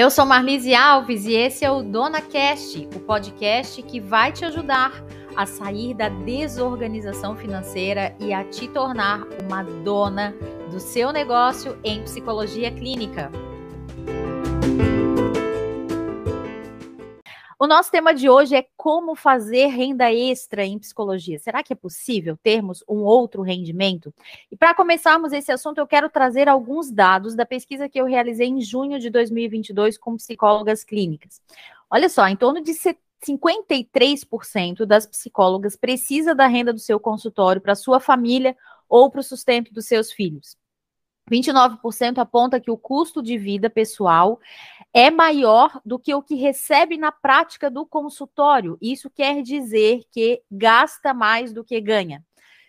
Eu sou Marlise Alves e esse é o Dona Cast, o podcast que vai te ajudar a sair da desorganização financeira e a te tornar uma dona do seu negócio em psicologia clínica. O nosso tema de hoje é como fazer renda extra em psicologia. Será que é possível termos um outro rendimento? E para começarmos esse assunto, eu quero trazer alguns dados da pesquisa que eu realizei em junho de 2022 com psicólogas clínicas. Olha só, em torno de 53% das psicólogas precisa da renda do seu consultório para sua família ou para o sustento dos seus filhos. 29% aponta que o custo de vida pessoal é maior do que o que recebe na prática do consultório. Isso quer dizer que gasta mais do que ganha.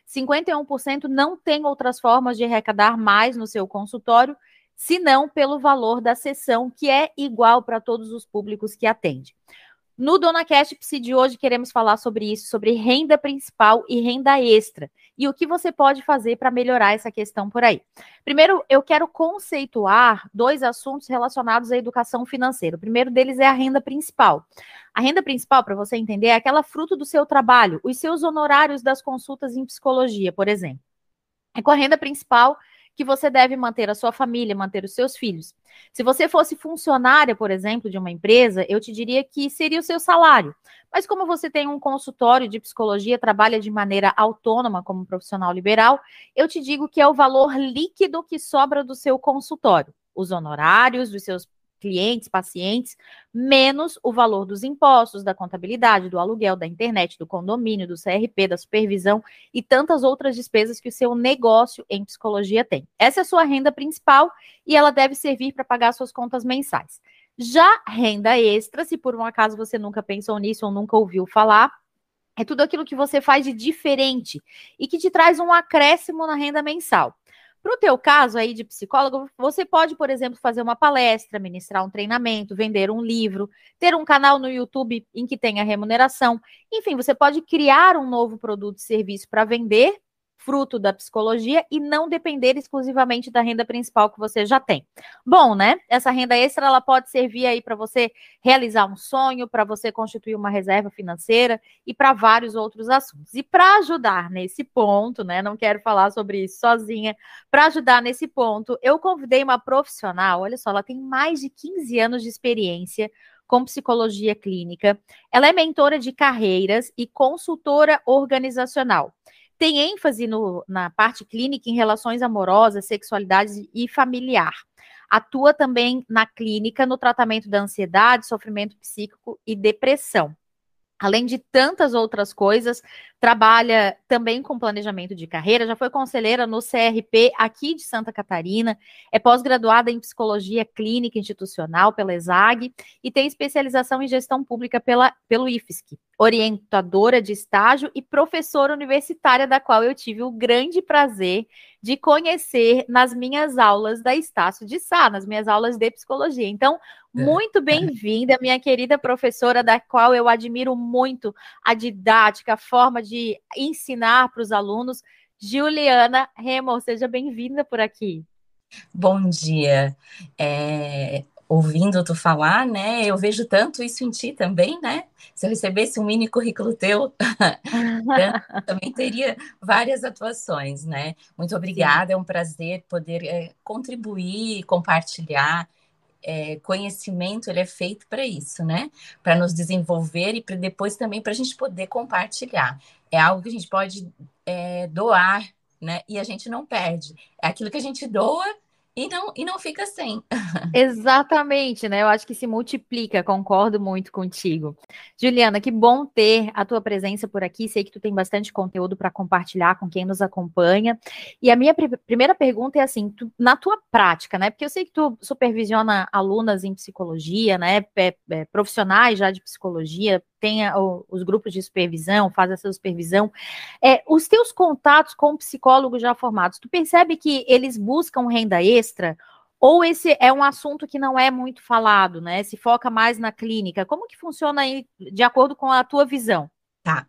51% não tem outras formas de arrecadar mais no seu consultório, senão pelo valor da sessão, que é igual para todos os públicos que atende. No Dona Cash Psi de hoje queremos falar sobre isso, sobre renda principal e renda extra e o que você pode fazer para melhorar essa questão por aí. Primeiro, eu quero conceituar dois assuntos relacionados à educação financeira. O primeiro deles é a renda principal. A renda principal, para você entender, é aquela fruto do seu trabalho, os seus honorários das consultas em psicologia, por exemplo. É com a renda principal que você deve manter a sua família, manter os seus filhos. Se você fosse funcionária, por exemplo, de uma empresa, eu te diria que seria o seu salário. Mas como você tem um consultório de psicologia, trabalha de maneira autônoma como profissional liberal, eu te digo que é o valor líquido que sobra do seu consultório. Os honorários dos seus clientes, pacientes, menos o valor dos impostos, da contabilidade, do aluguel, da internet, do condomínio, do CRP, da supervisão e tantas outras despesas que o seu negócio em psicologia tem. Essa é a sua renda principal e ela deve servir para pagar suas contas mensais. Já renda extra, se por um acaso você nunca pensou nisso ou nunca ouviu falar, é tudo aquilo que você faz de diferente e que te traz um acréscimo na renda mensal. Para o teu caso aí de psicólogo, você pode, por exemplo, fazer uma palestra, ministrar um treinamento, vender um livro, ter um canal no YouTube em que tenha remuneração. Enfim, você pode criar um novo produto e serviço para vender fruto da psicologia e não depender exclusivamente da renda principal que você já tem. Bom, né? Essa renda extra ela pode servir aí para você realizar um sonho, para você constituir uma reserva financeira e para vários outros assuntos. E para ajudar nesse ponto, né? Não quero falar sobre isso sozinha. Para ajudar nesse ponto, eu convidei uma profissional, olha só, ela tem mais de 15 anos de experiência com psicologia clínica. Ela é mentora de carreiras e consultora organizacional tem ênfase no, na parte clínica em relações amorosas, sexualidade e familiar. Atua também na clínica no tratamento da ansiedade, sofrimento psíquico e depressão. Além de tantas outras coisas, trabalha também com planejamento de carreira, já foi conselheira no CRP aqui de Santa Catarina, é pós-graduada em psicologia clínica institucional pela ESAG e tem especialização em gestão pública pela, pelo IFSC orientadora de estágio e professora universitária, da qual eu tive o grande prazer de conhecer nas minhas aulas da Estácio de Sá, nas minhas aulas de psicologia. Então, é. muito bem-vinda, minha querida professora, da qual eu admiro muito a didática, a forma de ensinar para os alunos. Juliana Remo, seja bem-vinda por aqui. Bom dia. É, ouvindo tu falar, né? Eu vejo tanto isso em ti também, né? Se eu recebesse um mini currículo teu, também teria várias atuações, né? Muito obrigada, é um prazer poder é, contribuir, compartilhar. É, conhecimento ele é feito para isso, né? Para nos desenvolver e para depois também para a gente poder compartilhar. É algo que a gente pode é, doar, né? E a gente não perde. É aquilo que a gente doa e não, e não fica sem. Exatamente, né? Eu acho que se multiplica, concordo muito contigo. Juliana, que bom ter a tua presença por aqui. Sei que tu tem bastante conteúdo para compartilhar com quem nos acompanha. E a minha pr primeira pergunta é assim: tu, na tua prática, né? Porque eu sei que tu supervisiona alunas em psicologia, né? É, profissionais já de psicologia, tem os grupos de supervisão, faz essa supervisão. É, os teus contatos com psicólogos já formados, tu percebe que eles buscam renda extra? Ou esse é um assunto que não é muito falado, né? Se foca mais na clínica. Como que funciona aí, de acordo com a tua visão? Tá.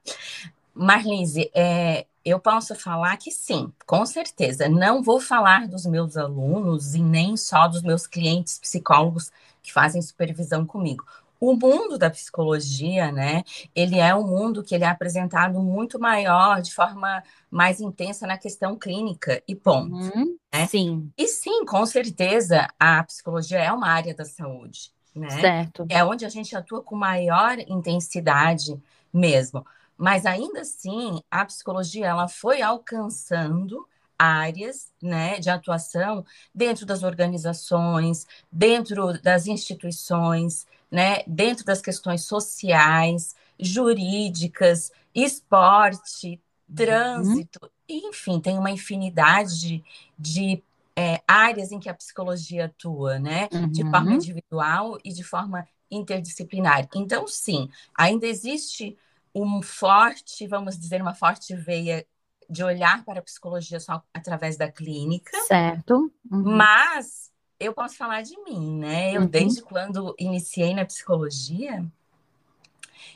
Marlise, é, eu posso falar que sim, com certeza. Não vou falar dos meus alunos e nem só dos meus clientes psicólogos que fazem supervisão comigo. O mundo da psicologia, né? Ele é um mundo que ele é apresentado muito maior, de forma mais intensa na questão clínica e ponto. Uhum, né? Sim. E sim, com certeza, a psicologia é uma área da saúde, né? Certo. É onde a gente atua com maior intensidade mesmo. Mas ainda assim, a psicologia ela foi alcançando áreas né, de atuação dentro das organizações, dentro das instituições, né, dentro das questões sociais, jurídicas, esporte, uhum. trânsito, uhum. enfim, tem uma infinidade de, de é, áreas em que a psicologia atua, né, uhum. de forma individual e de forma interdisciplinar. Então, sim, ainda existe um forte, vamos dizer, uma forte veia de olhar para a psicologia só através da clínica. Certo. Uhum. Mas eu posso falar de mim, né? Eu, uhum. desde quando iniciei na psicologia,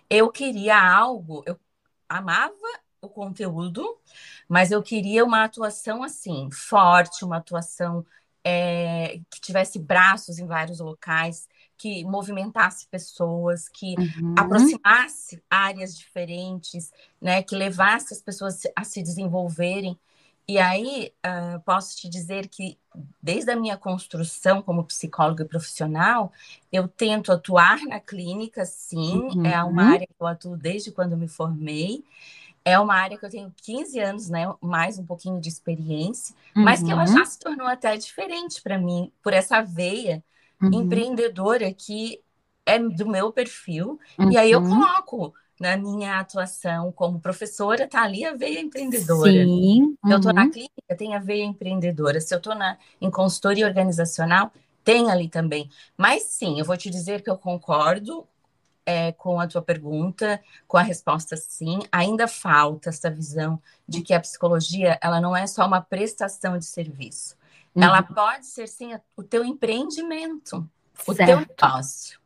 eu queria algo, eu amava o conteúdo, mas eu queria uma atuação assim, forte, uma atuação é, que tivesse braços em vários locais, que movimentasse pessoas, que uhum. aproximasse áreas diferentes, né, que levasse as pessoas a se desenvolverem. E aí, uh, posso te dizer que, desde a minha construção como psicóloga profissional, eu tento atuar na clínica, sim, uhum. é uma uhum. área que eu atuo desde quando me formei, é uma área que eu tenho 15 anos, né, mais um pouquinho de experiência, uhum. mas que ela uhum. já se tornou até diferente para mim, por essa veia uhum. empreendedora que é do meu perfil, e aí eu coloco na minha atuação como professora, tá ali a veia empreendedora. Sim. Uhum. Eu estou na clínica, tem a veia empreendedora. Se eu estou em consultoria organizacional, tem ali também. Mas sim, eu vou te dizer que eu concordo é, com a tua pergunta, com a resposta sim. Ainda falta essa visão de que a psicologia ela não é só uma prestação de serviço. Uhum. Ela pode ser sim o teu empreendimento, o teu negócio.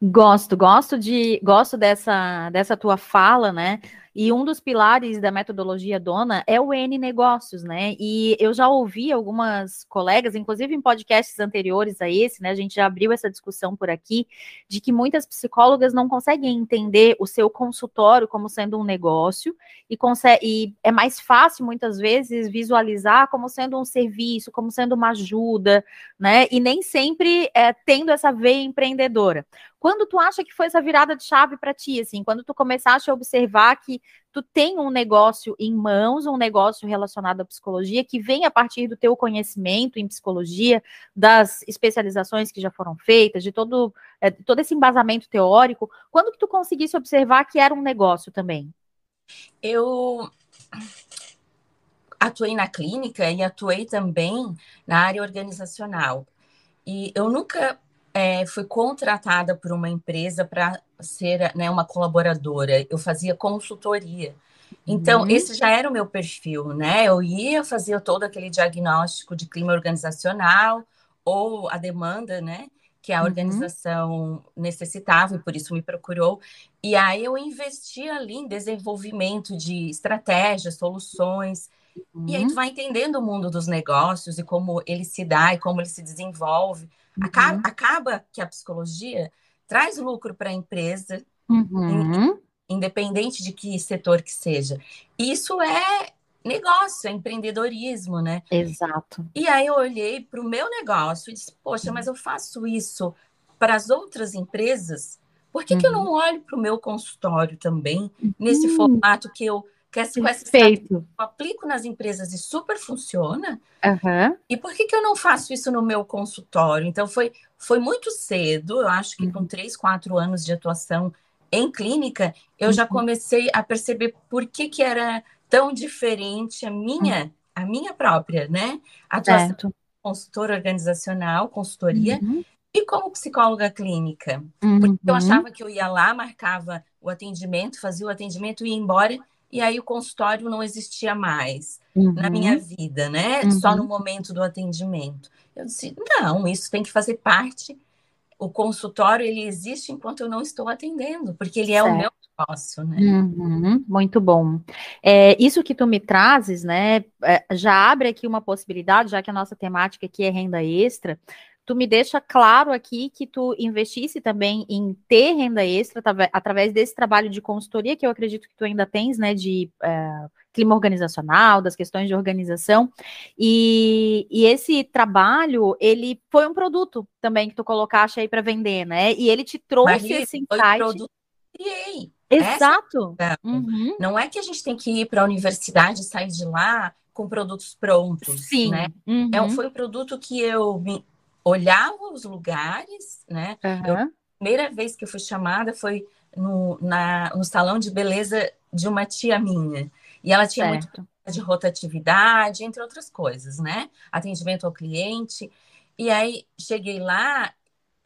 Gosto, gosto de, gosto dessa, dessa tua fala, né? E um dos pilares da metodologia dona é o N negócios, né? E eu já ouvi algumas colegas, inclusive em podcasts anteriores a esse, né? A gente já abriu essa discussão por aqui, de que muitas psicólogas não conseguem entender o seu consultório como sendo um negócio e, consegue, e é mais fácil muitas vezes visualizar como sendo um serviço, como sendo uma ajuda, né? E nem sempre é, tendo essa veia empreendedora. Quando tu acha que foi essa virada de chave para ti, assim, quando tu começaste a observar que tu tem um negócio em mãos, um negócio relacionado à psicologia, que vem a partir do teu conhecimento em psicologia, das especializações que já foram feitas, de todo, é, todo esse embasamento teórico, quando que tu conseguisse observar que era um negócio também? Eu atuei na clínica e atuei também na área organizacional. E eu nunca é, fui contratada por uma empresa para ser né, uma colaboradora. Eu fazia consultoria. Então, uhum. esse já era o meu perfil, né? Eu ia, fazia todo aquele diagnóstico de clima organizacional ou a demanda, né? Que a uhum. organização necessitava e por isso me procurou. E aí eu investi ali em desenvolvimento de estratégias, soluções. Uhum. E aí tu vai entendendo o mundo dos negócios e como ele se dá e como ele se desenvolve. Acaba, uhum. acaba que a psicologia traz lucro para a empresa, uhum. independente de que setor que seja. Isso é negócio, é empreendedorismo, né? Exato. E aí eu olhei para o meu negócio e disse, poxa, mas eu faço isso para as outras empresas, por que, que eu não uhum. olho para o meu consultório também, nesse uhum. formato que eu que essa, com essa eu aplico nas empresas e super funciona. Uhum. E por que, que eu não faço isso no meu consultório? Então, foi, foi muito cedo, eu acho que uhum. com três, quatro anos de atuação em clínica, eu uhum. já comecei a perceber por que, que era tão diferente a minha, uhum. a minha própria, né? Atuação certo. consultora organizacional, consultoria, uhum. e como psicóloga clínica. Porque eu uhum. achava que eu ia lá, marcava o atendimento, fazia o atendimento e ia embora e aí o consultório não existia mais uhum. na minha vida, né? Uhum. Só no momento do atendimento. Eu disse, não, isso tem que fazer parte. O consultório ele existe enquanto eu não estou atendendo, porque ele é certo. o meu negócio, né? Uhum, muito bom. É, isso que tu me trazes, né, é, já abre aqui uma possibilidade, já que a nossa temática aqui é renda extra, tu me deixa claro aqui que tu investisse também em ter renda extra através desse trabalho de consultoria que eu acredito que tu ainda tens, né, de é, clima organizacional, das questões de organização, e, e, esse trabalho, ele foi um produto também que tu colocaste aí para vender, né, e ele te trouxe Mas esse insight. Produto criei. Exato. É uhum. Não é que a gente tem que ir para a universidade e sair de lá com produtos prontos, Sim. né? Uhum. É, foi um produto que eu me olhava os lugares, né? Uhum. Eu, a primeira vez que eu fui chamada foi no, na, no salão de beleza de uma tia minha. E ela tinha certo. muito de rotatividade, entre outras coisas, né? Atendimento ao cliente. E aí cheguei lá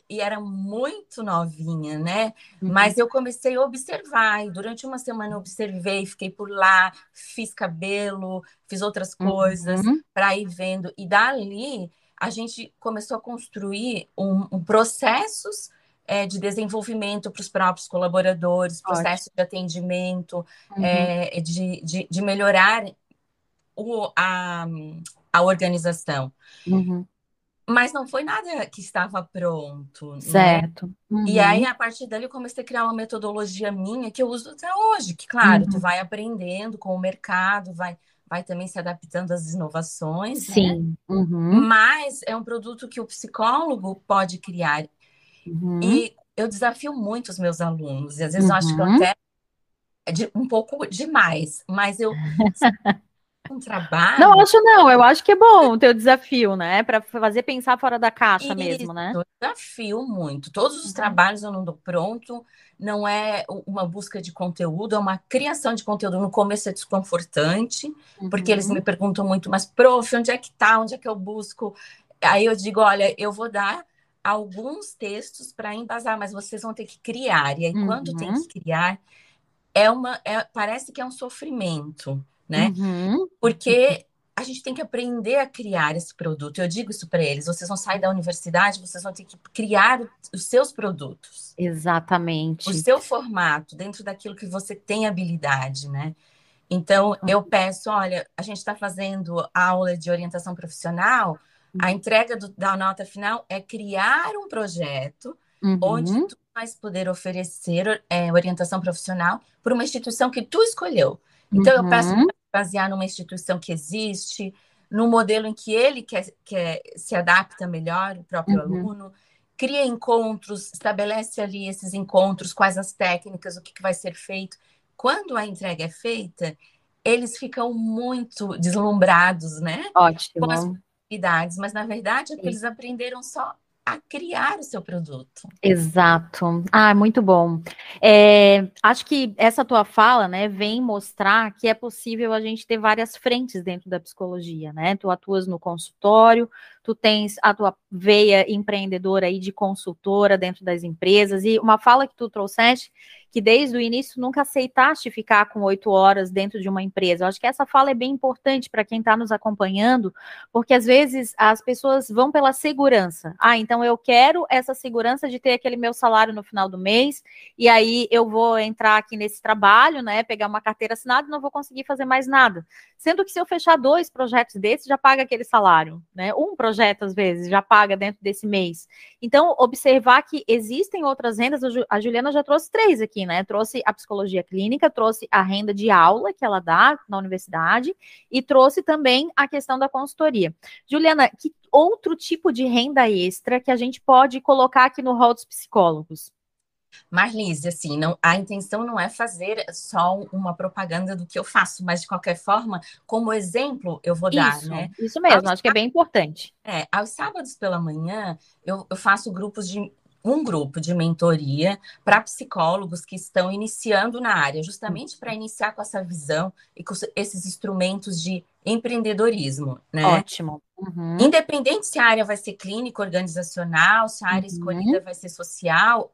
e era muito novinha, né? Uhum. Mas eu comecei a observar, e durante uma semana eu observei, fiquei por lá, fiz cabelo, fiz outras coisas uhum. para ir vendo. E dali a gente começou a construir um, um processos é, de desenvolvimento para os próprios colaboradores, processos de atendimento, uhum. é, de, de, de, melhorar o, a, a organização. Uhum. Mas não foi nada que estava pronto. Né? Certo. Né? Uhum. E aí, a partir dali, eu comecei a criar uma metodologia minha que eu uso até hoje, que, claro, tu uhum. vai aprendendo com o mercado, vai vai também se adaptando às inovações. Né? Sim. Né? Uhum. Mas é um produto que o psicólogo pode criar. Uhum. E eu desafio muito os meus alunos, e às vezes uhum. eu acho que eu uhum. até é de, um pouco demais, mas eu um trabalho. Não, acho não, eu acho que é bom o teu desafio, né? Para fazer pensar fora da caixa Isso, mesmo, né? Eu desafio muito. Todos os uhum. trabalhos eu não dou pronto, não é uma busca de conteúdo, é uma criação de conteúdo. No começo é desconfortante, uhum. porque eles me uhum. perguntam muito, mas, prof, onde é que tá? Onde é que eu busco? Aí eu digo, olha, eu vou dar alguns textos para embasar, mas vocês vão ter que criar. E aí, uhum. quando tem que criar, é uma. É, parece que é um sofrimento, né? Uhum. Porque a gente tem que aprender a criar esse produto. Eu digo isso para eles: vocês vão sair da universidade, vocês vão ter que criar os seus produtos. Exatamente. O seu formato, dentro daquilo que você tem habilidade, né? Então, eu peço: olha, a gente está fazendo aula de orientação profissional, a uhum. entrega do, da nota final é criar um projeto uhum. onde tu vais poder oferecer é, orientação profissional por uma instituição que tu escolheu. Então, uhum. eu peço uhum basear numa instituição que existe, no modelo em que ele quer, quer se adapta melhor, o próprio uhum. aluno, cria encontros, estabelece ali esses encontros, quais as técnicas, o que, que vai ser feito. Quando a entrega é feita, eles ficam muito deslumbrados, né? Ótimo. Com as possibilidades, mas na verdade é que eles aprenderam só a criar o seu produto. Exato. Ah, muito bom. É, acho que essa tua fala, né, vem mostrar que é possível a gente ter várias frentes dentro da psicologia, né? Tu atuas no consultório, tu tens a tua veia empreendedora aí de consultora dentro das empresas e uma fala que tu trouxeste que desde o início nunca aceitaste ficar com oito horas dentro de uma empresa. Eu acho que essa fala é bem importante para quem está nos acompanhando, porque às vezes as pessoas vão pela segurança. Ah, então eu quero essa segurança de ter aquele meu salário no final do mês, e aí eu vou entrar aqui nesse trabalho, né? Pegar uma carteira assinada e não vou conseguir fazer mais nada. Sendo que se eu fechar dois projetos desses, já paga aquele salário, né? Um projeto, às vezes, já paga dentro desse mês. Então, observar que existem outras rendas, a Juliana já trouxe três aqui né? Trouxe a psicologia clínica, trouxe a renda de aula que ela dá na universidade e trouxe também a questão da consultoria. Juliana, que outro tipo de renda extra que a gente pode colocar aqui no rol dos psicólogos? Marlise, assim, não, a intenção não é fazer só uma propaganda do que eu faço, mas de qualquer forma, como exemplo, eu vou dar, isso, né? Isso mesmo, aos, acho que é bem importante. É, aos sábados pela manhã, eu, eu faço grupos de um grupo de mentoria para psicólogos que estão iniciando na área, justamente para iniciar com essa visão e com esses instrumentos de empreendedorismo, né? Ótimo. Uhum. Independente se a área vai ser clínica, organizacional, se a área uhum. escolhida vai ser social,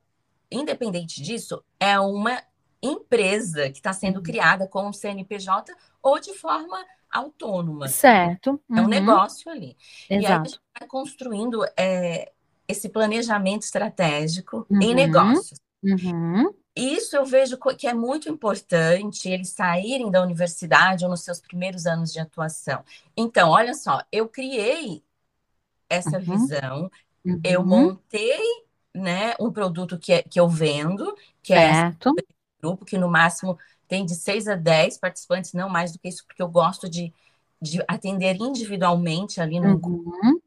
independente disso, é uma empresa que está sendo uhum. criada com um CNPJ ou de forma autônoma. Certo. É um uhum. negócio ali. Exato. E aí a gente vai construindo é, esse planejamento estratégico uhum, em negócios. Uhum. isso eu vejo que é muito importante eles saírem da universidade ou nos seus primeiros anos de atuação. Então, olha só, eu criei essa uhum. visão, uhum. eu montei né, um produto que, é, que eu vendo, que certo. é grupo, que no máximo tem de 6 a 10 participantes, não mais do que isso, porque eu gosto de, de atender individualmente ali no uhum. grupo.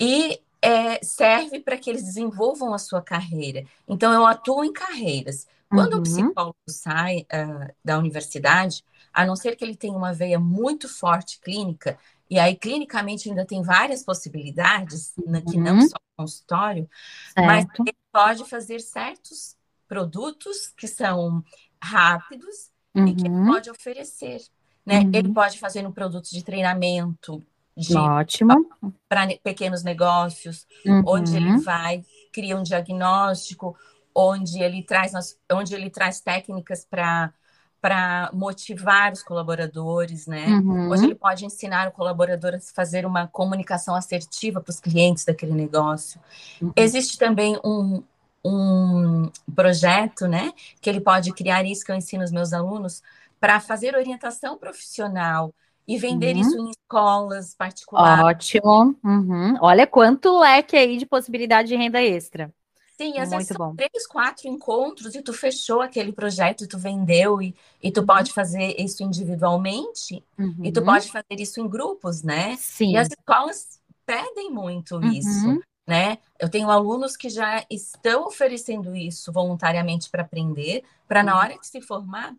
E é, serve para que eles desenvolvam a sua carreira. Então, eu atuo em carreiras. Quando uhum. o psicólogo sai uh, da universidade, a não ser que ele tenha uma veia muito forte clínica, e aí clinicamente ainda tem várias possibilidades, né, que não uhum. só consultório, certo. mas ele pode fazer certos produtos que são rápidos uhum. e que ele uhum. pode oferecer. Né? Ele uhum. pode fazer um produto de treinamento, Ótimo. Para pequenos negócios, uhum. onde ele vai, cria um diagnóstico, onde ele traz, onde ele traz técnicas para para motivar os colaboradores, né? Uhum. Hoje ele pode ensinar o colaborador a fazer uma comunicação assertiva para os clientes daquele negócio. Uhum. Existe também um, um projeto, né? Que ele pode criar isso que eu ensino os meus alunos para fazer orientação profissional e vender uhum. isso em escolas particulares. Ótimo. Uhum. Olha quanto leque aí de possibilidade de renda extra. Sim, às Muito vezes são bom. três, quatro encontros e tu fechou aquele projeto e tu vendeu e, e tu pode fazer isso individualmente uhum. e tu uhum. pode fazer isso em grupos, né? Sim. E as escolas pedem muito uhum. isso, né? Eu tenho alunos que já estão oferecendo isso voluntariamente para aprender, para na hora de se formar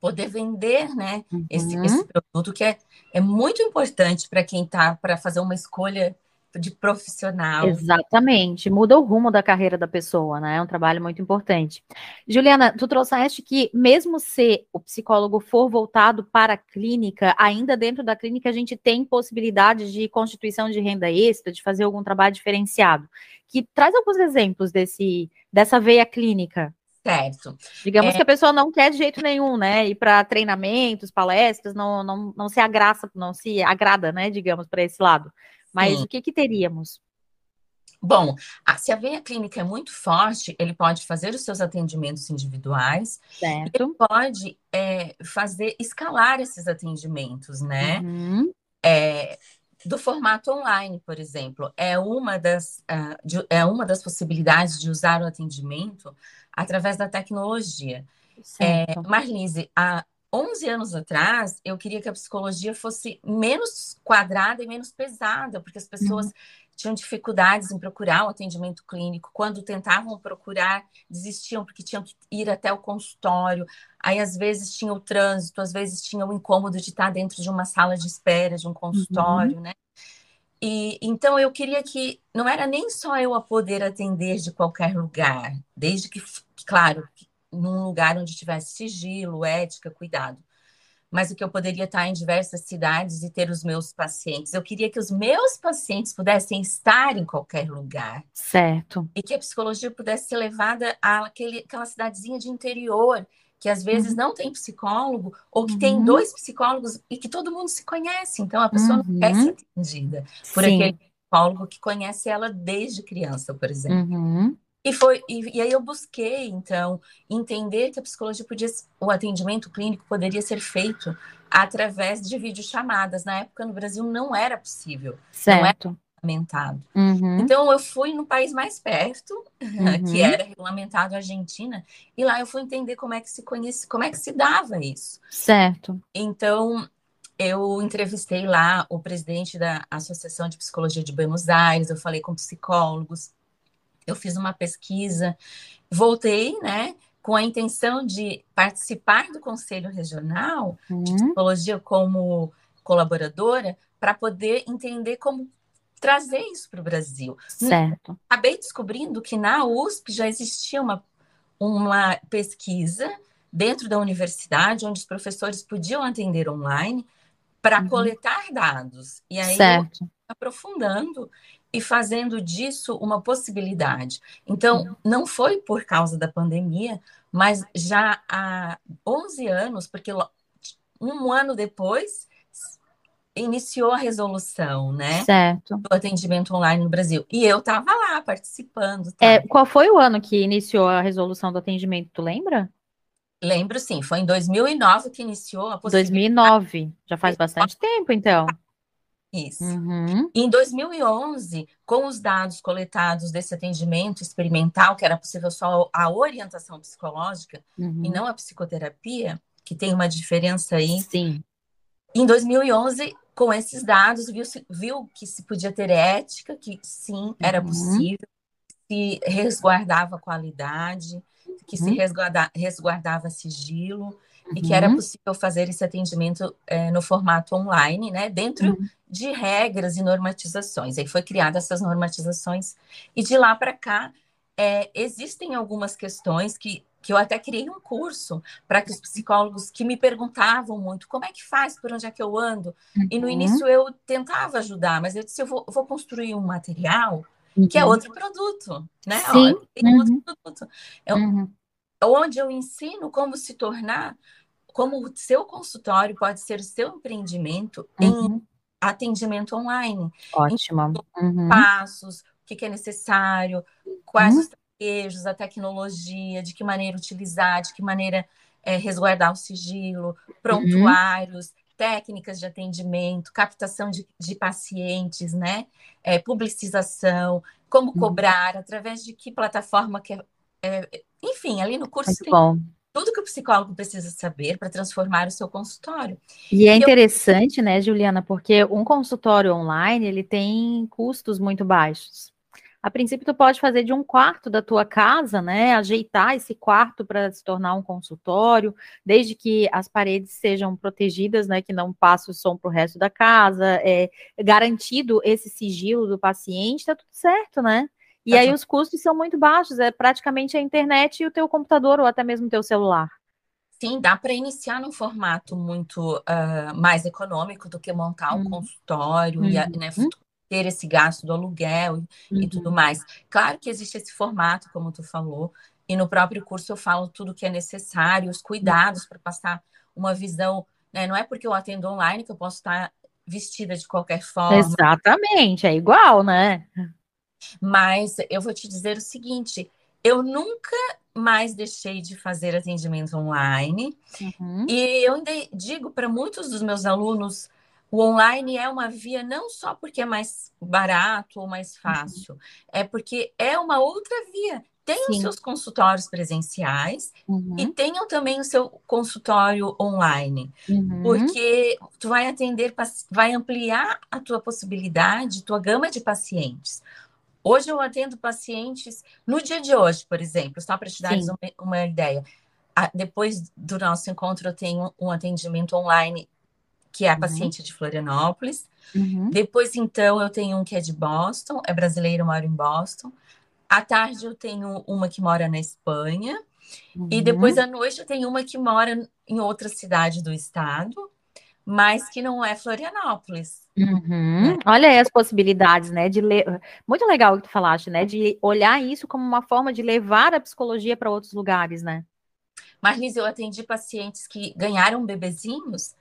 poder vender né, uhum. esse, esse produto, que é, é muito importante para quem está para fazer uma escolha de profissional. Exatamente, muda o rumo da carreira da pessoa, né? É um trabalho muito importante. Juliana, tu trouxeste que mesmo se o psicólogo for voltado para a clínica, ainda dentro da clínica a gente tem possibilidade de constituição de renda extra, de fazer algum trabalho diferenciado. Que traz alguns exemplos desse dessa veia clínica. Certo. Digamos é... que a pessoa não quer de jeito nenhum, né? Ir para treinamentos, palestras, não, não, não se agraça, não se agrada, né? Digamos, para esse lado. Mas Sim. o que, que teríamos? Bom, se a veia clínica é muito forte, ele pode fazer os seus atendimentos individuais. Certo. Ele pode é, fazer, escalar esses atendimentos, né? Uhum. É, do formato online, por exemplo, é uma das, uh, de, é uma das possibilidades de usar o atendimento através da tecnologia. É, Marlise, há 11 anos atrás, eu queria que a psicologia fosse menos quadrada e menos pesada, porque as pessoas uhum. tinham dificuldades em procurar o um atendimento clínico. Quando tentavam procurar, desistiam porque tinham que ir até o consultório. Aí, às vezes, tinha o trânsito, às vezes, tinha o incômodo de estar dentro de uma sala de espera, de um consultório, uhum. né? E então eu queria que não era nem só eu a poder atender de qualquer lugar, desde que, claro, num lugar onde tivesse sigilo, ética, cuidado. Mas o que eu poderia estar em diversas cidades e ter os meus pacientes. Eu queria que os meus pacientes pudessem estar em qualquer lugar. Certo. E que a psicologia pudesse ser levada àquele, àquela cidadezinha de interior que às vezes uhum. não tem psicólogo, ou que uhum. tem dois psicólogos e que todo mundo se conhece. Então, a pessoa uhum. não quer ser atendida por Sim. aquele psicólogo que conhece ela desde criança, por exemplo. Uhum. E, foi, e, e, aí eu busquei, então, entender que a psicologia podia, o atendimento clínico poderia ser feito através de videochamadas. Na época, no Brasil, não era possível. Certo. Regulamentado. Uhum. Então eu fui no país mais perto, uhum. que era regulamentado, a Argentina, e lá eu fui entender como é que se conhece, como é que se dava isso. Certo. Então eu entrevistei lá o presidente da Associação de Psicologia de Buenos Aires, eu falei com psicólogos, eu fiz uma pesquisa, voltei, né, com a intenção de participar do Conselho Regional uhum. de Psicologia como colaboradora para poder entender como trazer isso para o Brasil. Certo. Acabei descobrindo que na USP já existia uma, uma pesquisa dentro da universidade, onde os professores podiam atender online para uhum. coletar dados. E aí, certo. aprofundando e fazendo disso uma possibilidade. Então, uhum. não foi por causa da pandemia, mas já há 11 anos, porque um ano depois iniciou a resolução, né? Certo. Do atendimento online no Brasil. E eu estava lá participando. Tá? É, qual foi o ano que iniciou a resolução do atendimento? Tu lembra? Lembro sim, foi em 2009 que iniciou a possibilidade. 2009, já faz bastante tempo, então. Isso. Uhum. Em 2011, com os dados coletados desse atendimento experimental, que era possível só a orientação psicológica uhum. e não a psicoterapia, que tem uma diferença aí. Sim. Em 2011, com esses dados, viu, viu que se podia ter ética, que sim, era uhum. possível, se resguardava qualidade, que se uhum. resguarda, resguardava sigilo e que era uhum. possível fazer esse atendimento é, no formato online, né, dentro uhum. De regras e normatizações. Aí foi criadas essas normatizações e de lá para cá é, existem algumas questões que que eu até criei um curso para que os psicólogos que me perguntavam muito como é que faz, por onde é que eu ando, uhum. e no uhum. início eu tentava ajudar, mas eu disse, eu vou, vou construir um material que é uhum. outro produto, né? Sim. Ó, tem uhum. outro produto. Eu, uhum. Onde eu ensino como se tornar, como o seu consultório pode ser o seu empreendimento uhum. em atendimento online. Ótimo. Então, uhum. Passos, o que, que, é necessário, quais uhum. os traquejos, a tecnologia, de que maneira utilizar, de que maneira é, resguardar o sigilo, prontuários, técnicas de atendimento, captação de, de pacientes, né? É, publicização, como uhum. cobrar, através de que plataforma que é, é, enfim, ali no curso Muito tem bom. Tudo que o psicólogo precisa saber para transformar o seu consultório. E é interessante, eu... né, Juliana, porque um consultório online ele tem custos muito baixos. A princípio, tu pode fazer de um quarto da tua casa, né? Ajeitar esse quarto para se tornar um consultório, desde que as paredes sejam protegidas, né? Que não passe o som para o resto da casa, é garantido esse sigilo do paciente, tá tudo certo, né? E tá aí os custos são muito baixos, é praticamente a internet e o teu computador, ou até mesmo o teu celular. Sim, dá para iniciar num formato muito uh, mais econômico do que montar um hum. consultório e né, uhum ter esse gasto do aluguel uhum. e tudo uhum. mais. Claro que existe esse formato, como tu falou, e no próprio curso eu falo tudo que é necessário, os cuidados para passar uma visão, né? Não é porque eu atendo online que eu posso estar vestida de qualquer forma. Exatamente, é igual, né? Mas eu vou te dizer o seguinte, eu nunca mais deixei de fazer atendimento online. Uhum. E eu ainda digo para muitos dos meus alunos o online é uma via não só porque é mais barato ou mais uhum. fácil, uhum. é porque é uma outra via. Tem os seus consultórios presenciais uhum. e tenham também o seu consultório online, uhum. porque tu vai atender, vai ampliar a tua possibilidade, tua gama de pacientes. Hoje eu atendo pacientes, no dia de hoje, por exemplo, só para te dar uma, uma, ideia. Depois do nosso encontro, eu tenho um atendimento online que é a uhum. paciente de Florianópolis. Uhum. Depois, então, eu tenho um que é de Boston, é brasileiro, mora em Boston. À tarde, eu tenho uma que mora na Espanha. Uhum. E depois, à noite, eu tenho uma que mora em outra cidade do estado, mas que não é Florianópolis. Uhum. Né? Olha aí as possibilidades, né? De le... Muito legal o que tu falaste, né? De olhar isso como uma forma de levar a psicologia para outros lugares, né? Marlise, eu atendi pacientes que ganharam bebezinhos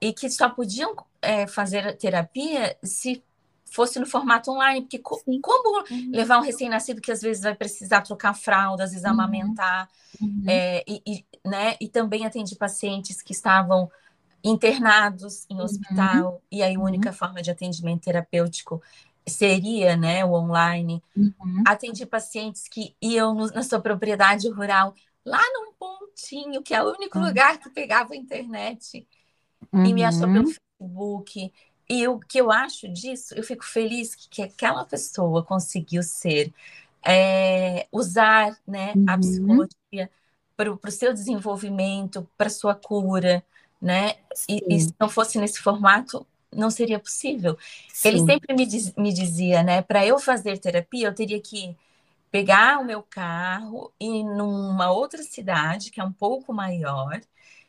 e que só podiam é, fazer terapia se fosse no formato online, porque co Sim. como uhum. levar um recém-nascido que às vezes vai precisar trocar fralda, às vezes uhum. amamentar, uhum. É, e, e, né, e também atendi pacientes que estavam internados em uhum. hospital, e aí a única uhum. forma de atendimento terapêutico seria né, o online. Uhum. Atendi pacientes que iam no, na sua propriedade rural, lá num pontinho, que é o único lugar que pegava a internet uhum. e me achou pelo uhum. Facebook. E o que eu acho disso, eu fico feliz que, que aquela pessoa conseguiu ser, é, usar né, uhum. a psicologia para o seu desenvolvimento, para sua cura, né? E, e, se não fosse nesse formato, não seria possível. Sim. Ele sempre me, diz, me dizia, né? Para eu fazer terapia, eu teria que pegar o meu carro e ir numa outra cidade que é um pouco maior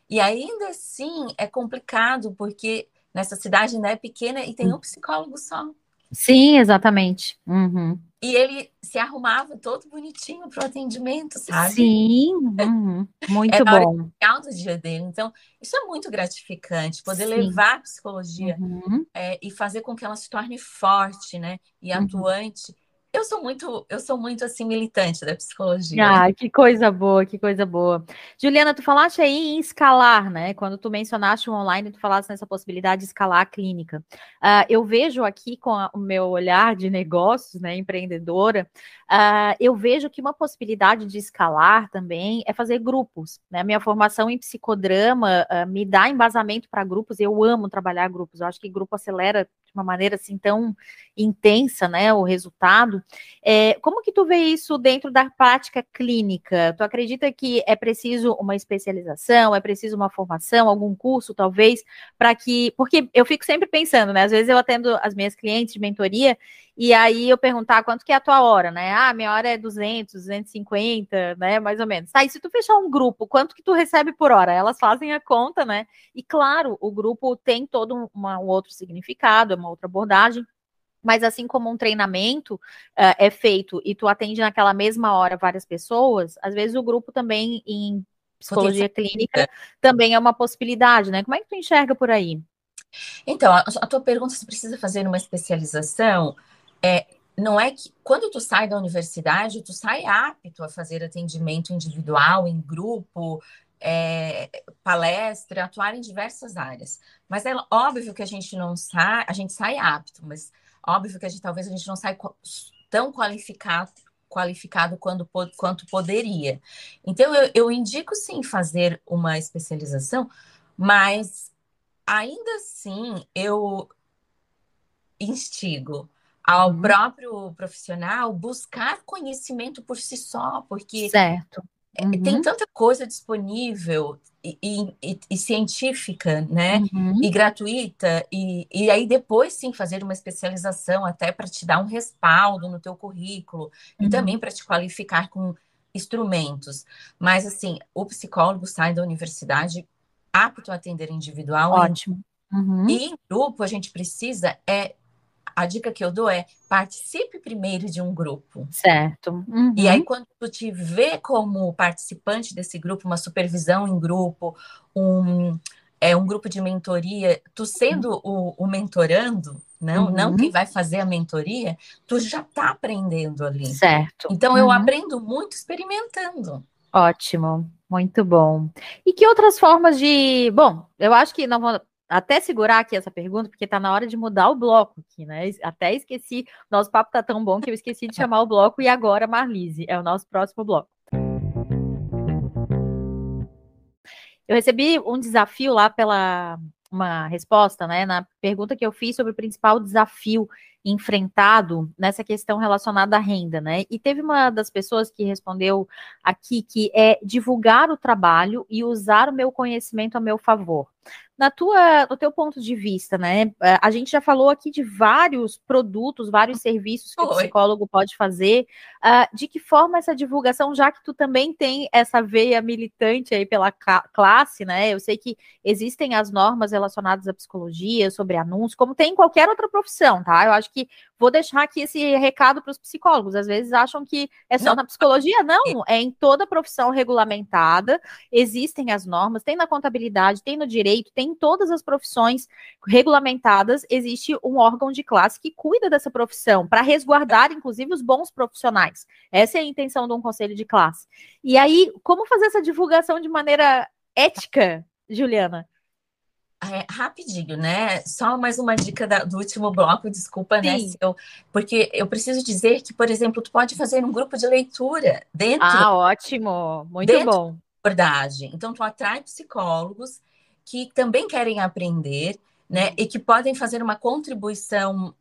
e ainda assim é complicado, porque nessa cidade ainda é pequena e tem um psicólogo só. Sim, exatamente. Uhum. E ele se arrumava todo bonitinho para o atendimento, sabe? Sim, uhum. muito Era bom. Era do dia dele. Então, isso é muito gratificante, poder Sim. levar a psicologia uhum. é, e fazer com que ela se torne forte, né? E uhum. atuante eu sou muito, eu sou muito assim militante da psicologia. Ah, que coisa boa, que coisa boa. Juliana, tu falaste aí em escalar, né? Quando tu mencionaste o online, tu falaste nessa possibilidade de escalar a clínica. Uh, eu vejo aqui com a, o meu olhar de negócios, né, empreendedora, uh, eu vejo que uma possibilidade de escalar também é fazer grupos. Né? Minha formação em psicodrama uh, me dá embasamento para grupos. Eu amo trabalhar grupos. Eu acho que grupo acelera uma maneira assim tão intensa, né, o resultado. É, como que tu vê isso dentro da prática clínica? Tu acredita que é preciso uma especialização, é preciso uma formação, algum curso, talvez, para que, porque eu fico sempre pensando, né, às vezes eu atendo as minhas clientes de mentoria e aí eu perguntar quanto que é a tua hora, né? Ah, minha hora é 200, 250, né? Mais ou menos. Tá, e se tu fechar um grupo, quanto que tu recebe por hora? Elas fazem a conta, né? E claro, o grupo tem todo uma, um outro significado, é uma outra abordagem. Mas assim como um treinamento uh, é feito e tu atende naquela mesma hora várias pessoas, às vezes o grupo também em psicologia clínica também é uma possibilidade, né? Como é que tu enxerga por aí? Então, a, a tua pergunta se precisa fazer uma especialização é, não é que quando tu sai da universidade, tu sai apto a fazer atendimento individual, em grupo, é, palestra, atuar em diversas áreas. Mas é óbvio que a gente não sai, a gente sai apto, mas óbvio que a gente, talvez a gente não sai tão qualificado qualificado quando, quanto poderia. Então, eu, eu indico sim fazer uma especialização, mas ainda assim eu instigo ao uhum. próprio profissional buscar conhecimento por si só, porque certo. É, uhum. tem tanta coisa disponível e, e, e científica, né? Uhum. E gratuita, e, e aí depois sim fazer uma especialização até para te dar um respaldo no teu currículo e também uhum. para te qualificar com instrumentos. Mas assim, o psicólogo sai da universidade apto a atender individual. Ótimo. E em grupo a gente precisa é a dica que eu dou é participe primeiro de um grupo. Certo. Uhum. E aí, quando tu te vê como participante desse grupo, uma supervisão em grupo, um, é, um grupo de mentoria, tu sendo o, o mentorando, não, uhum. não quem vai fazer a mentoria, tu já está aprendendo ali. Certo. Então, uhum. eu aprendo muito experimentando. Ótimo, muito bom. E que outras formas de. Bom, eu acho que não vou até segurar aqui essa pergunta, porque está na hora de mudar o bloco aqui, né? Até esqueci, nosso papo tá tão bom que eu esqueci de chamar o bloco e agora Marlise, é o nosso próximo bloco. Eu recebi um desafio lá pela uma resposta, né, na pergunta que eu fiz sobre o principal desafio enfrentado nessa questão relacionada à renda, né? E teve uma das pessoas que respondeu aqui que é divulgar o trabalho e usar o meu conhecimento a meu favor na tua, no teu ponto de vista, né? É, a gente já falou aqui de vários produtos, vários serviços que Oi. o psicólogo pode fazer. Uh, de que forma essa divulgação, já que tu também tem essa veia militante aí pela classe, né? Eu sei que existem as normas relacionadas à psicologia, sobre anúncios, como tem em qualquer outra profissão, tá? Eu acho que vou deixar aqui esse recado para os psicólogos. Às vezes acham que é só não. na psicologia, não, é em toda profissão regulamentada, existem as normas, tem na contabilidade, tem no direito, tem em todas as profissões regulamentadas, existe um órgão de classe que cuida dessa profissão, para resguardar, inclusive, os bons profissionais. Essa é a intenção de um conselho de classe. E aí, como fazer essa divulgação de maneira ética, Juliana? É, rapidinho, né? Só mais uma dica da, do último bloco, desculpa, né, Sim. né? Eu, porque eu preciso dizer que, por exemplo, tu pode fazer um grupo de leitura dentro. Ah, ótimo, muito bom. Abordagem. Então, tu atrai psicólogos que também querem aprender, né? E que podem fazer uma contribuição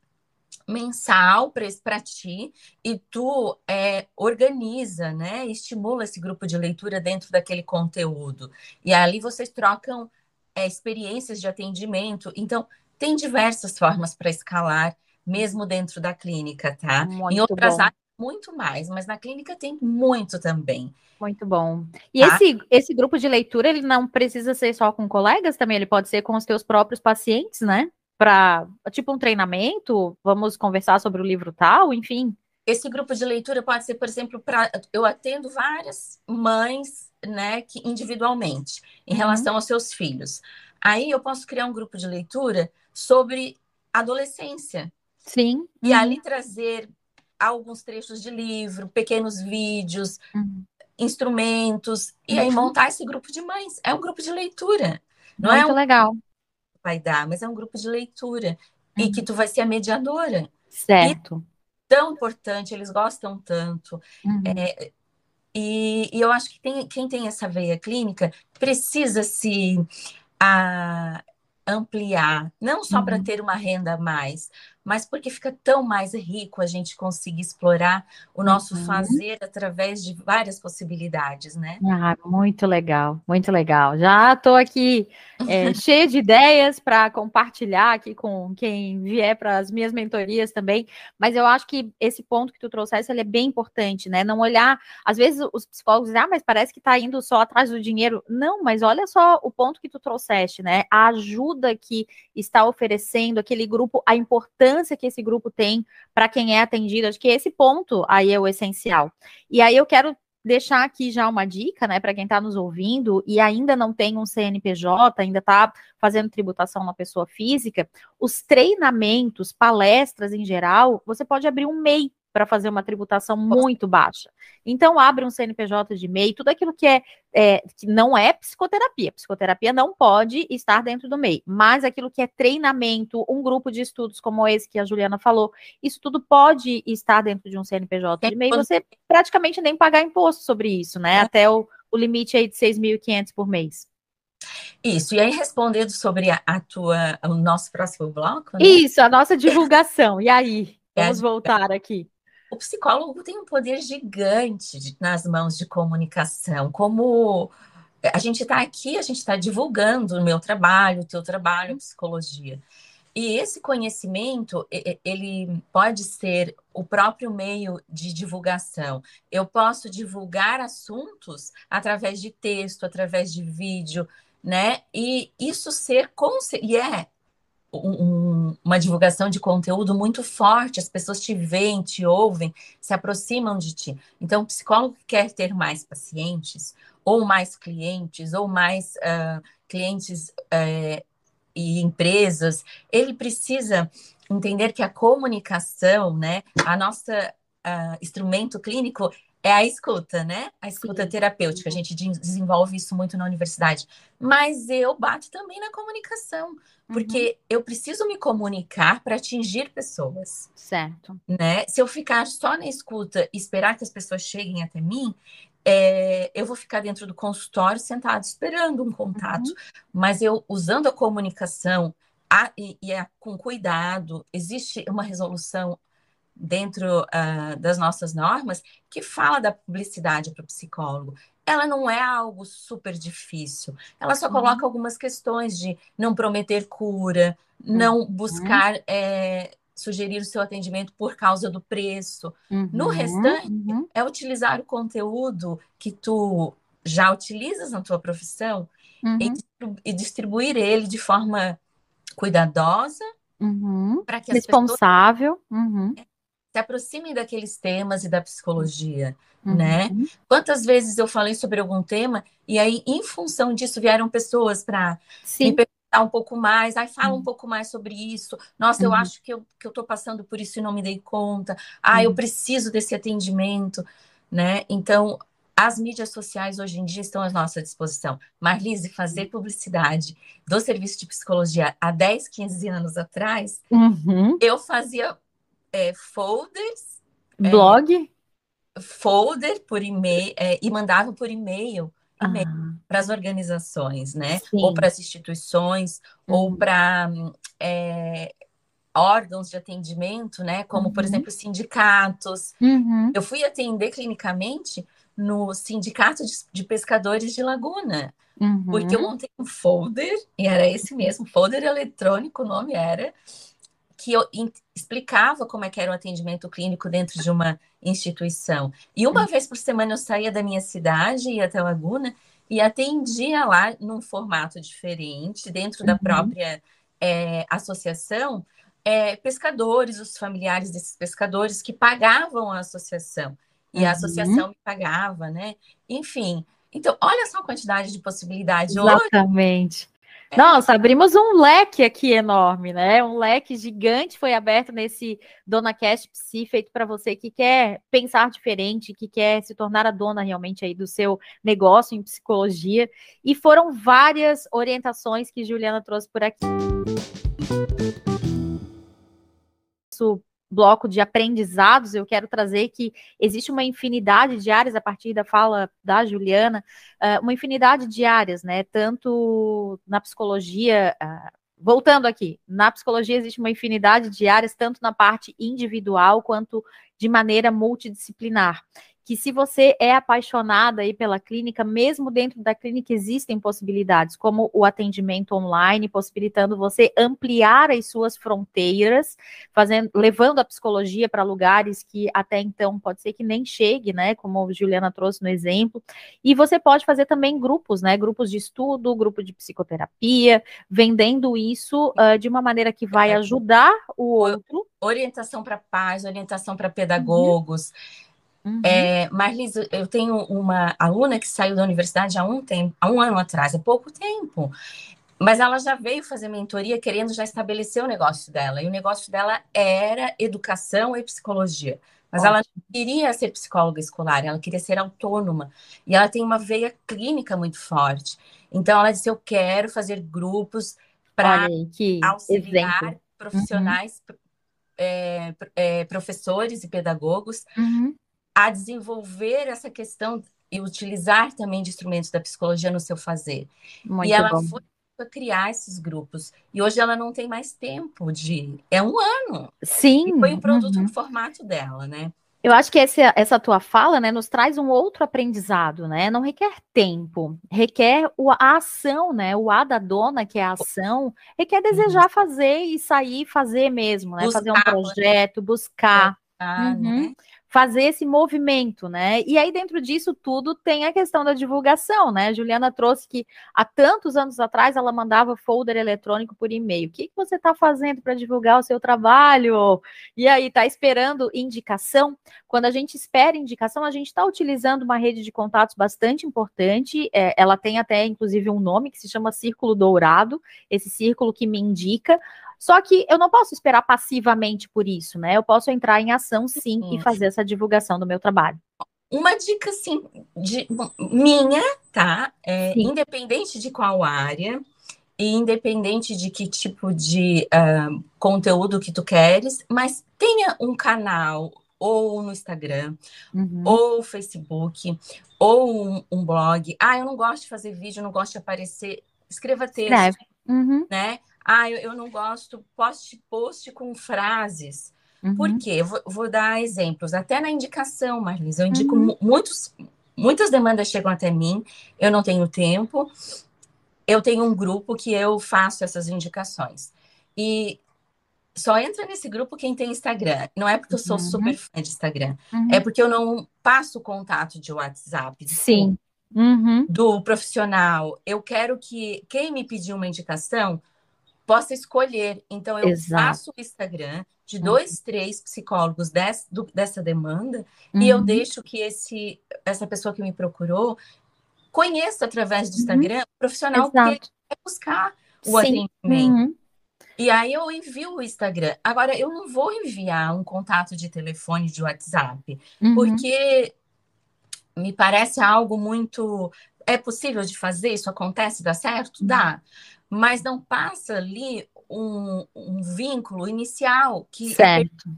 mensal para ti e tu é, organiza, né? Estimula esse grupo de leitura dentro daquele conteúdo. E ali vocês trocam é, experiências de atendimento. Então, tem diversas formas para escalar, mesmo dentro da clínica, tá? Muito em outras bom. áreas, muito mais, mas na clínica tem muito também. Muito bom. E tá? esse, esse grupo de leitura, ele não precisa ser só com colegas também, ele pode ser com os teus próprios pacientes, né? para tipo um treinamento? Vamos conversar sobre o livro tal, enfim. Esse grupo de leitura pode ser, por exemplo, para eu atendo várias mães, né, que individualmente, em uhum. relação aos seus filhos. Aí eu posso criar um grupo de leitura sobre adolescência. Sim. E uhum. ali trazer alguns trechos de livro, pequenos vídeos, uhum. instrumentos, e aí montar esse grupo de mães. É um grupo de leitura. Não Muito é um... legal. Vai dar, mas é um grupo de leitura. E que uhum. tu vai ser a mediadora. Certo. E tão importante, eles gostam tanto. Uhum. É, e, e, eu acho que tem, quem tem essa veia clínica precisa se a, ampliar, não só uhum. para ter uma renda a mais, mas porque fica tão mais rico a gente conseguir explorar o nosso uhum. fazer através de várias possibilidades, né? Ah, muito legal, muito legal. Já estou aqui é, cheia de ideias para compartilhar aqui com quem vier para as minhas mentorias também, mas eu acho que esse ponto que tu trouxesse ele é bem importante, né? Não olhar, às vezes os psicólogos dizem, ah, mas parece que está indo só atrás do dinheiro. Não, mas olha só o ponto que tu trouxeste, né? A ajuda que está oferecendo aquele grupo, a importância importância que esse grupo tem para quem é atendido. Acho que esse ponto aí é o essencial. E aí eu quero deixar aqui já uma dica, né, para quem está nos ouvindo e ainda não tem um CNPJ, ainda está fazendo tributação na pessoa física, os treinamentos, palestras em geral, você pode abrir um MEI para fazer uma tributação muito baixa. Então, abre um CNPJ de MEI, tudo aquilo que é, é, que não é psicoterapia. Psicoterapia não pode estar dentro do MEI, mas aquilo que é treinamento, um grupo de estudos como esse que a Juliana falou, isso tudo pode estar dentro de um CNPJ de MEI. Você praticamente nem pagar imposto sobre isso, né? É. Até o, o limite aí de 6.500 por mês. Isso, e aí respondendo sobre a, a tua, o nosso próximo bloco. Né? Isso, a nossa divulgação. E aí? É vamos voltar aqui o psicólogo tem um poder gigante de, nas mãos de comunicação. Como a gente está aqui, a gente está divulgando o meu trabalho, o teu trabalho, psicologia. E esse conhecimento, ele pode ser o próprio meio de divulgação. Eu posso divulgar assuntos através de texto, através de vídeo, né? E isso ser e é um, uma divulgação de conteúdo muito forte, as pessoas te veem, te ouvem, se aproximam de ti. Então, o psicólogo que quer ter mais pacientes, ou mais clientes, ou mais uh, clientes uh, e empresas, ele precisa entender que a comunicação, né, a nossa uh, instrumento clínico é a escuta, né? A escuta Sim. terapêutica. A gente desenvolve isso muito na universidade. Mas eu bato também na comunicação, porque uhum. eu preciso me comunicar para atingir pessoas. Certo. Né? Se eu ficar só na escuta e esperar que as pessoas cheguem até mim, é, eu vou ficar dentro do consultório sentado esperando um contato. Uhum. Mas eu, usando a comunicação a, e, e a, com cuidado, existe uma resolução dentro uh, das nossas normas que fala da publicidade para o psicólogo. Ela não é algo super difícil. Ela só uhum. coloca algumas questões de não prometer cura, não uhum. buscar é, sugerir o seu atendimento por causa do preço. Uhum. No restante, uhum. é utilizar o conteúdo que tu já utilizas na tua profissão e, uhum. distribuir ele de forma cuidadosa Uhum. para que responsável pessoas... se aproximem daqueles temas e da psicologia, uhum. né? Quantas vezes eu falei sobre algum tema e aí, em função disso, vieram pessoas para me perguntar um pouco mais, aí fala uhum. um pouco mais sobre isso. Nossa, uhum. eu acho que eu, que eu tô passando por isso e não me dei conta. Ah, eu preciso desse atendimento, né? Então, as mídias sociais hoje em dia estão à nossa disposição. Marlise, fazer publicidade do serviço de psicologia há 10, 15 anos atrás, uhum. eu fazia é, folders. É, Blog? É, folder por e-mail é, e mandava por e-mail, ah. para as organizações, né? Sim. Ou para as instituições, uhum. ou para é, órgãos de atendimento, né? Como, uhum. por exemplo, sindicatos. Uhum. Eu fui atender clinicamente no Sindicato de, Pescadores de Laguna, porque eu uhum. montei um folder, e era esse mesmo, folder eletrônico, o nome era, que eu explicava como é que era o atendimento clínico dentro de uma instituição. E uma vez por semana eu saía da minha cidade, ia até Laguna, e atendia lá num formato diferente, dentro uhum. da própria é, associação é, pescadores, os familiares desses pescadores que pagavam a associação. E uhum. a associação me pagava, né? Enfim. Então, olha só a quantidade de possibilidades. Exatamente. Hoje, nossa, abrimos um leque aqui enorme, né? Um leque gigante foi aberto nesse Dona Cast Psi, feito para você que quer pensar diferente, que quer se tornar a dona realmente aí do seu negócio em psicologia. E foram várias orientações que Juliana trouxe por aqui bloco de aprendizados, eu quero trazer que existe uma infinidade de áreas, a partir da fala da Juliana, uh, uma infinidade de áreas, né? Tanto na psicologia. Uh, voltando aqui, na psicologia existe uma infinidade de áreas, tanto na parte individual quanto de maneira multidisciplinar que se você é apaixonada aí pela clínica, mesmo dentro da clínica existem possibilidades, como o atendimento online, possibilitando você ampliar as suas fronteiras, fazendo, levando a psicologia para lugares que até então pode ser que nem chegue, né? Como a Juliana trouxe no exemplo. E você pode fazer também grupos, né? Grupos de estudo, grupo de psicoterapia, vendendo isso uh, de uma maneira que vai ajudar o outro. Orientação para pais, orientação para pedagogos. Uhum Uhum. É, Marlis, eu tenho uma aluna que saiu da universidade há um tempo, há um ano atrás, há pouco tempo. Mas ela já veio fazer mentoria querendo já estabelecer o negócio dela. E o negócio dela era educação e psicologia. Mas Ótimo. ela não queria ser psicóloga escolar, ela queria ser autônoma. E ela tem uma veia clínica muito forte. Então ela disse: Eu quero fazer grupos para auxiliar exemplo. profissionais, uhum. é, é, professores e pedagogos uhum a desenvolver essa questão e utilizar também de instrumentos da psicologia no seu fazer. Muito e ela bom. foi a criar esses grupos. E hoje ela não tem mais tempo de. É um ano. Sim. E foi um produto uhum. no formato dela, né? Eu acho que essa, essa tua fala, né, nos traz um outro aprendizado, né? Não requer tempo, requer o, a ação, né? O A da dona, que é a ação, requer desejar uhum. fazer e sair fazer mesmo, né? Buscar, fazer um projeto, buscar. Buscar, uhum. né? Fazer esse movimento, né? E aí, dentro disso tudo, tem a questão da divulgação, né? A Juliana trouxe que há tantos anos atrás ela mandava folder eletrônico por e-mail. O que, que você está fazendo para divulgar o seu trabalho? E aí, está esperando indicação? Quando a gente espera indicação, a gente está utilizando uma rede de contatos bastante importante. É, ela tem até, inclusive, um nome que se chama Círculo Dourado, esse círculo que me indica só que eu não posso esperar passivamente por isso, né? Eu posso entrar em ação sim, sim. e fazer essa divulgação do meu trabalho. Uma dica assim de minha, tá? É, independente de qual área e independente de que tipo de uh, conteúdo que tu queres, mas tenha um canal ou no Instagram, uhum. ou Facebook, ou um, um, blog. Ah, eu não gosto de fazer vídeo, não gosto de aparecer. Escreva texto, uhum. né? Ah, eu, eu não gosto, poste post com frases. Uhum. Por quê? Vou, vou, dar exemplos. Até na indicação, Marlise, eu indico uhum. muitos, muitas demandas chegam até mim, eu não tenho tempo. Eu tenho um grupo que eu faço essas indicações. E só entra nesse grupo quem tem Instagram. Não é porque eu sou uhum. super fã de Instagram, uhum. é porque eu não passo contato de WhatsApp. Sim. Uhum. Do profissional. Eu quero que quem me pedir uma indicação possa escolher. Então, eu Exato. faço o Instagram de dois, três psicólogos des, do, dessa demanda uhum. e eu uhum. deixo que esse, essa pessoa que me procurou conheça através do uhum. Instagram uhum. o profissional Exato. que quer buscar o Sim. atendimento. Uhum. E aí eu envio o Instagram. Agora, eu não vou enviar um contato de telefone de WhatsApp, uhum. porque me parece algo muito. É possível de fazer? Isso acontece? Dá certo? Dá mas não passa ali um, um vínculo inicial que certo.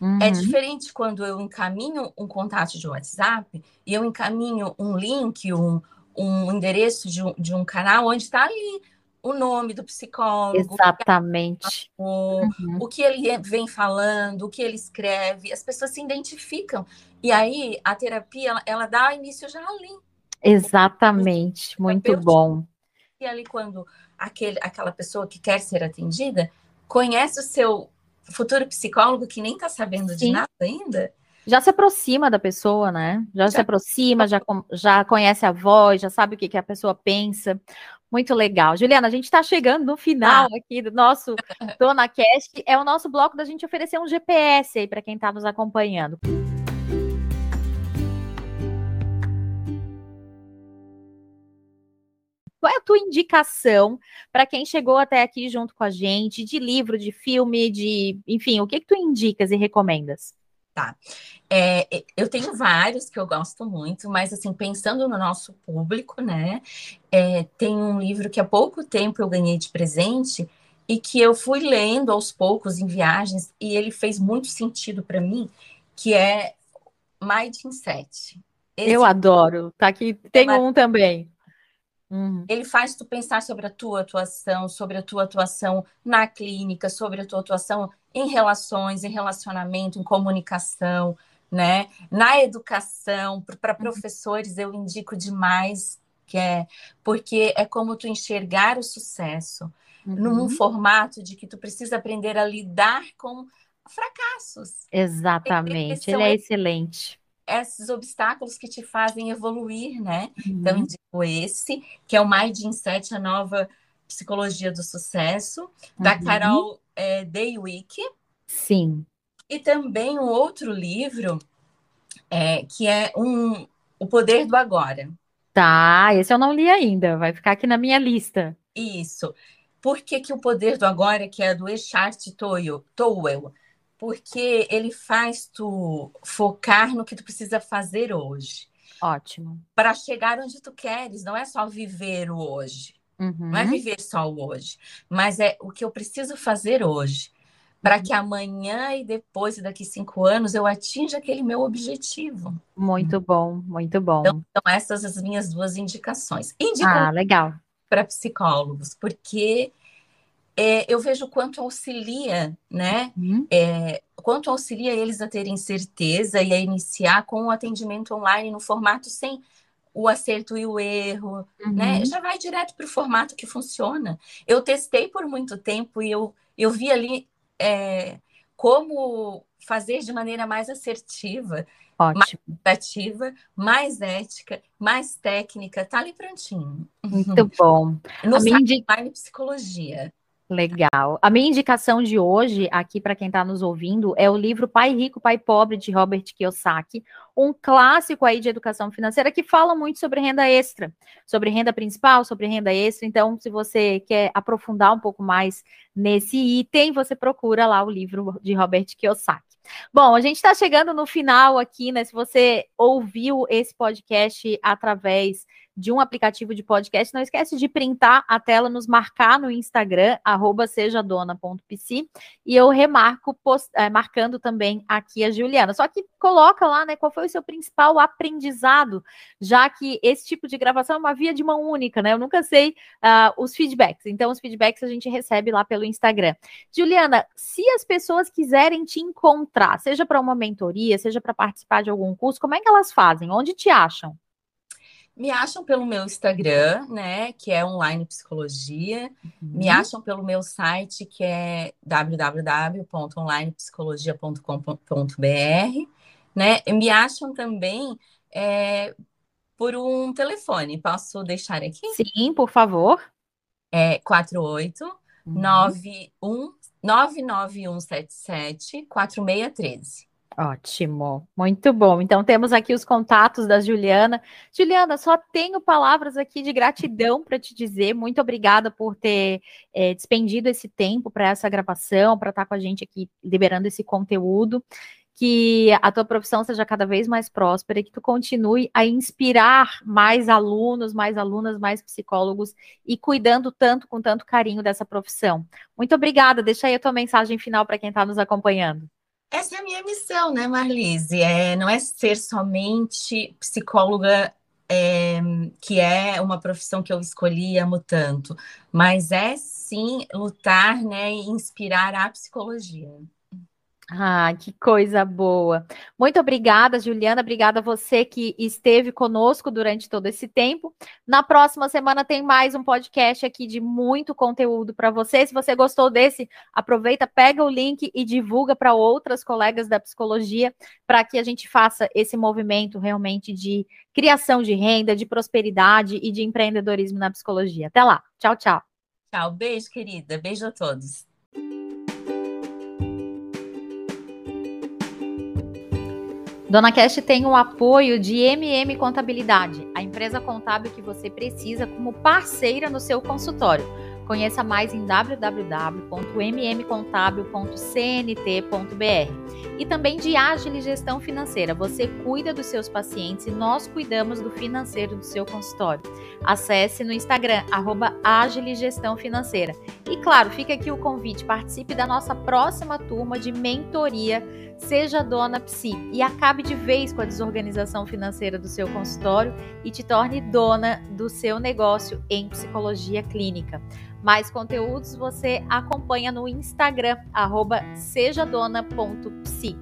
É, uhum. é diferente quando eu encaminho um contato de WhatsApp e eu encaminho um link, um, um endereço de um, de um canal onde está ali o nome do psicólogo. Exatamente. O, uhum. o que ele vem falando, o que ele escreve, as pessoas se identificam. E aí a terapia, ela, ela dá início já ali. Exatamente, muito bom. E ali quando aquele, aquela pessoa que quer ser atendida conhece o seu futuro psicólogo que nem está sabendo Sim. de nada ainda? Já se aproxima da pessoa, né? Já, já. se aproxima, já, já conhece a voz, já sabe o que, que a pessoa pensa. Muito legal. Juliana, a gente está chegando no final ah. aqui do nosso Dona Cast. É o nosso bloco da gente oferecer um GPS aí para quem está nos acompanhando. Qual é a tua indicação para quem chegou até aqui junto com a gente, de livro, de filme, de, enfim, o que que tu indicas e recomendas? Tá. É, eu tenho vários que eu gosto muito, mas assim, pensando no nosso público, né? É, tem um livro que há pouco tempo eu ganhei de presente e que eu fui lendo aos poucos em viagens e ele fez muito sentido para mim, que é Mindset. Esse eu adoro. Tá aqui, tem é um também. Uhum. Ele faz tu pensar sobre a tua atuação, sobre a tua atuação na clínica, sobre a tua atuação em relações, em relacionamento, em comunicação, né? Na educação, para uhum. professores eu indico demais que é porque é como tu enxergar o sucesso uhum. num formato de que tu precisa aprender a lidar com fracassos. Exatamente, ele é excelente esses obstáculos que te fazem evoluir, né? Então, uhum. Então, indico esse, que é o Mindset, a nova psicologia do sucesso, uhum. da Carol é, Daywick. Sim. E também um outro livro, é, que é um, O Poder do Agora. Tá, esse eu não li ainda, vai ficar aqui na minha lista. Isso. Por que, que o Poder do Agora, que é do Eckhart Tolle porque ele faz tu focar no que tu precisa fazer hoje. Ótimo. Para chegar onde tu queres, não é só viver o hoje. Uhum. Não é viver só o hoje, mas é o que eu preciso fazer hoje. Para uhum. que amanhã e depois, daqui cinco anos, eu atinja aquele meu objetivo. Muito bom, muito bom. Então, são essas as minhas duas indicações. Indico ah, legal. Para psicólogos, porque é, eu vejo quanto auxilia, né? Uhum. É, quanto auxilia eles a terem certeza e a iniciar com o atendimento online no formato sem o acerto e o erro, né? uhum. né? Já vai direto para o formato que funciona. Eu testei por muito tempo e eu, eu vi ali é, como fazer de maneira mais assertiva, Ótimo. mais ativa, mais ética, mais técnica, tá ali prontinho. Muito bom. No a minha indica... psicologia. Legal. A minha indicação de hoje, aqui para quem está nos ouvindo, é o livro Pai Rico, Pai Pobre, de Robert Kiyosaki, um clássico aí de educação financeira que fala muito sobre renda extra, sobre renda principal, sobre renda extra. Então, se você quer aprofundar um pouco mais nesse item, você procura lá o livro de Robert Kiyosaki. Bom, a gente está chegando no final aqui, né? Se você ouviu esse podcast através de um aplicativo de podcast, não esquece de printar a tela, nos marcar no Instagram, arroba sejadona.pc, e eu remarco, post, é, marcando também aqui a Juliana. Só que coloca lá, né, qual foi o seu principal aprendizado, já que esse tipo de gravação é uma via de mão única, né? Eu nunca sei uh, os feedbacks, então os feedbacks a gente recebe lá pelo Instagram. Juliana, se as pessoas quiserem te encontrar, seja para uma mentoria, seja para participar de algum curso, como é que elas fazem? Onde te acham? Me acham pelo meu Instagram, né, que é online psicologia. Uhum. Me acham pelo meu site, que é www.onlinepsicologia.com.br, né? Me acham também é, por um telefone. Posso deixar aqui? Sim, por favor. É 48 uhum. 91 99177 4613. Ótimo, muito bom. Então temos aqui os contatos da Juliana. Juliana, só tenho palavras aqui de gratidão para te dizer. Muito obrigada por ter é, despendido esse tempo para essa gravação, para estar com a gente aqui liberando esse conteúdo. Que a tua profissão seja cada vez mais próspera e que tu continue a inspirar mais alunos, mais alunas, mais psicólogos e cuidando tanto, com tanto carinho dessa profissão. Muito obrigada. Deixa aí a tua mensagem final para quem está nos acompanhando. Essa é a minha missão, né, Marlise? É, não é ser somente psicóloga, é, que é uma profissão que eu escolhi amo tanto, mas é sim lutar né, e inspirar a psicologia. Ah, que coisa boa. Muito obrigada, Juliana. Obrigada a você que esteve conosco durante todo esse tempo. Na próxima semana tem mais um podcast aqui de muito conteúdo para você. Se você gostou desse, aproveita, pega o link e divulga para outras colegas da psicologia, para que a gente faça esse movimento realmente de criação de renda, de prosperidade e de empreendedorismo na psicologia. Até lá. Tchau, tchau. Tchau, beijo, querida. Beijo a todos. Dona Cash tem o apoio de MM Contabilidade, a empresa contábil que você precisa como parceira no seu consultório. Conheça mais em www.mmcontabil.cnt.br. E também de Agile Gestão Financeira. Você cuida dos seus pacientes e nós cuidamos do financeiro do seu consultório. Acesse no Instagram, arroba Agile Gestão Financeira. E claro, fica aqui o convite, participe da nossa próxima turma de mentoria Seja dona psi e acabe de vez com a desorganização financeira do seu consultório e te torne dona do seu negócio em psicologia clínica. Mais conteúdos você acompanha no Instagram, sejadona.psi.